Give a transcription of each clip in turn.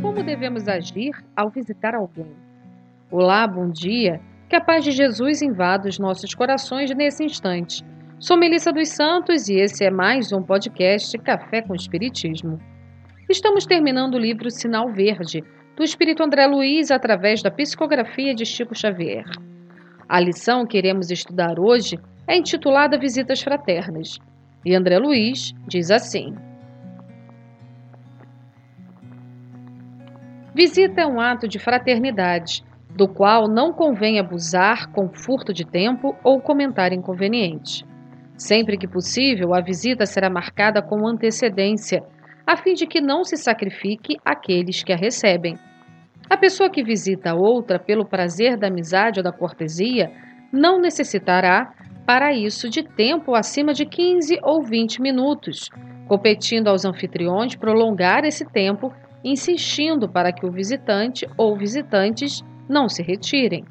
Como devemos agir ao visitar alguém? Olá, bom dia. Que a paz de Jesus invada os nossos corações nesse instante. Sou Melissa dos Santos e esse é mais um podcast Café com Espiritismo. Estamos terminando o livro Sinal Verde, do espírito André Luiz através da psicografia de Chico Xavier. A lição que iremos estudar hoje é intitulada Visitas Fraternas. E André Luiz diz assim: Visita é um ato de fraternidade, do qual não convém abusar com furto de tempo ou comentário inconveniente. Sempre que possível, a visita será marcada com antecedência, a fim de que não se sacrifique aqueles que a recebem. A pessoa que visita outra pelo prazer da amizade ou da cortesia não necessitará para isso de tempo acima de 15 ou 20 minutos, competindo aos anfitriões prolongar esse tempo, insistindo para que o visitante ou visitantes não se retirem.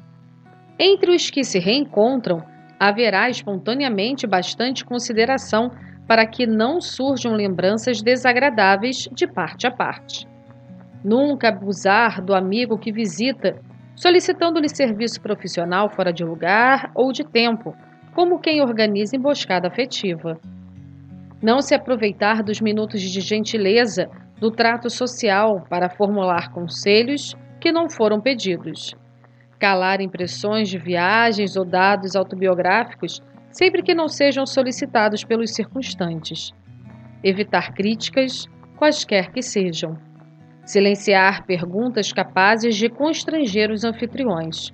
Entre os que se reencontram, haverá espontaneamente bastante consideração para que não surjam lembranças desagradáveis de parte a parte. Nunca abusar do amigo que visita, solicitando-lhe serviço profissional fora de lugar ou de tempo, como quem organiza emboscada afetiva. Não se aproveitar dos minutos de gentileza do trato social para formular conselhos que não foram pedidos. Calar impressões de viagens ou dados autobiográficos sempre que não sejam solicitados pelos circunstantes. Evitar críticas, quaisquer que sejam. Silenciar perguntas capazes de constranger os anfitriões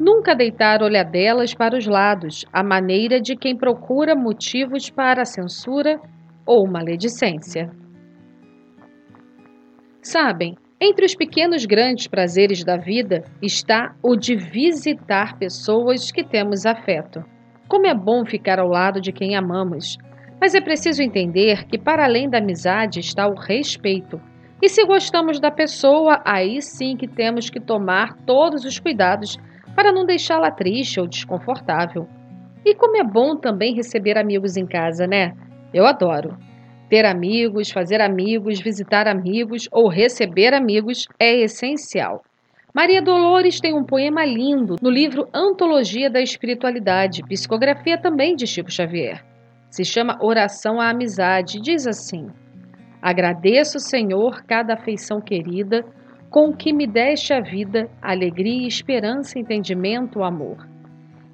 Nunca deitar olhadelas para os lados, à maneira de quem procura motivos para censura ou maledicência. Sabem, entre os pequenos grandes prazeres da vida está o de visitar pessoas que temos afeto. Como é bom ficar ao lado de quem amamos, mas é preciso entender que, para além da amizade, está o respeito. E se gostamos da pessoa, aí sim que temos que tomar todos os cuidados para não deixá-la triste ou desconfortável. E como é bom também receber amigos em casa, né? Eu adoro. Ter amigos, fazer amigos, visitar amigos ou receber amigos é essencial. Maria Dolores tem um poema lindo no livro Antologia da Espiritualidade, psicografia também de Chico Xavier. Se chama Oração à Amizade. Diz assim: Agradeço, Senhor, cada afeição querida com que me deste a vida, alegria, esperança, entendimento, amor.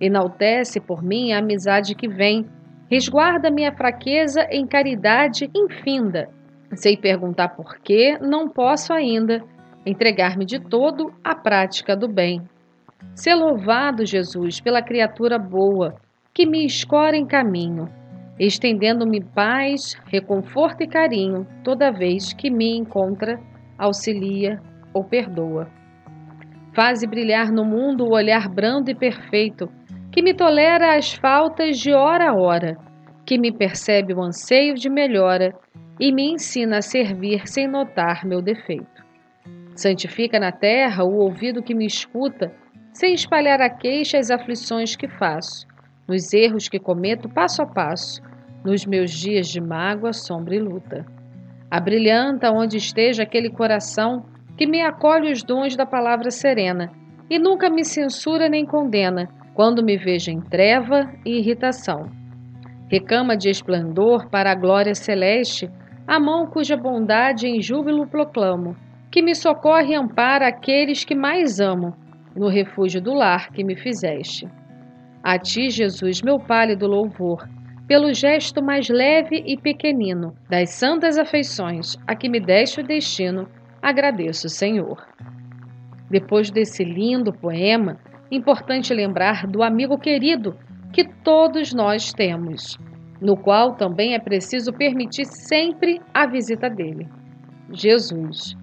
Enaltece por mim a amizade que vem, resguarda minha fraqueza em caridade infinda. Sei perguntar por quê, não posso ainda entregar-me de todo à prática do bem. Ser louvado, Jesus, pela criatura boa, que me escora em caminho, estendendo-me paz, reconforto e carinho toda vez que me encontra, auxilia, ou perdoa. Faze brilhar no mundo o olhar brando e perfeito, que me tolera as faltas de hora a hora, que me percebe o anseio de melhora e me ensina a servir sem notar meu defeito. Santifica na terra o ouvido que me escuta, sem espalhar a queixa as aflições que faço, nos erros que cometo passo a passo, nos meus dias de mágoa, sombra e luta. Abrilhanta onde esteja aquele coração que me acolhe os dons da palavra serena e nunca me censura nem condena quando me vejo em treva e irritação. Recama de esplendor para a glória celeste a mão cuja bondade em júbilo proclamo, que me socorre e ampara aqueles que mais amo, no refúgio do lar que me fizeste. A ti, Jesus, meu pálido louvor, pelo gesto mais leve e pequenino das santas afeições a que me deste o destino agradeço, Senhor. Depois desse lindo poema, importante lembrar do amigo querido que todos nós temos, no qual também é preciso permitir sempre a visita dele, Jesus.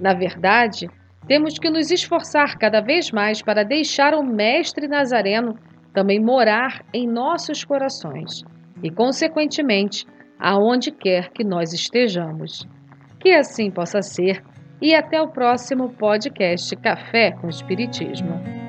Na verdade, temos que nos esforçar cada vez mais para deixar o Mestre Nazareno também morar em nossos corações e, consequentemente, aonde quer que nós estejamos. Que assim possa ser e até o próximo podcast Café com Espiritismo.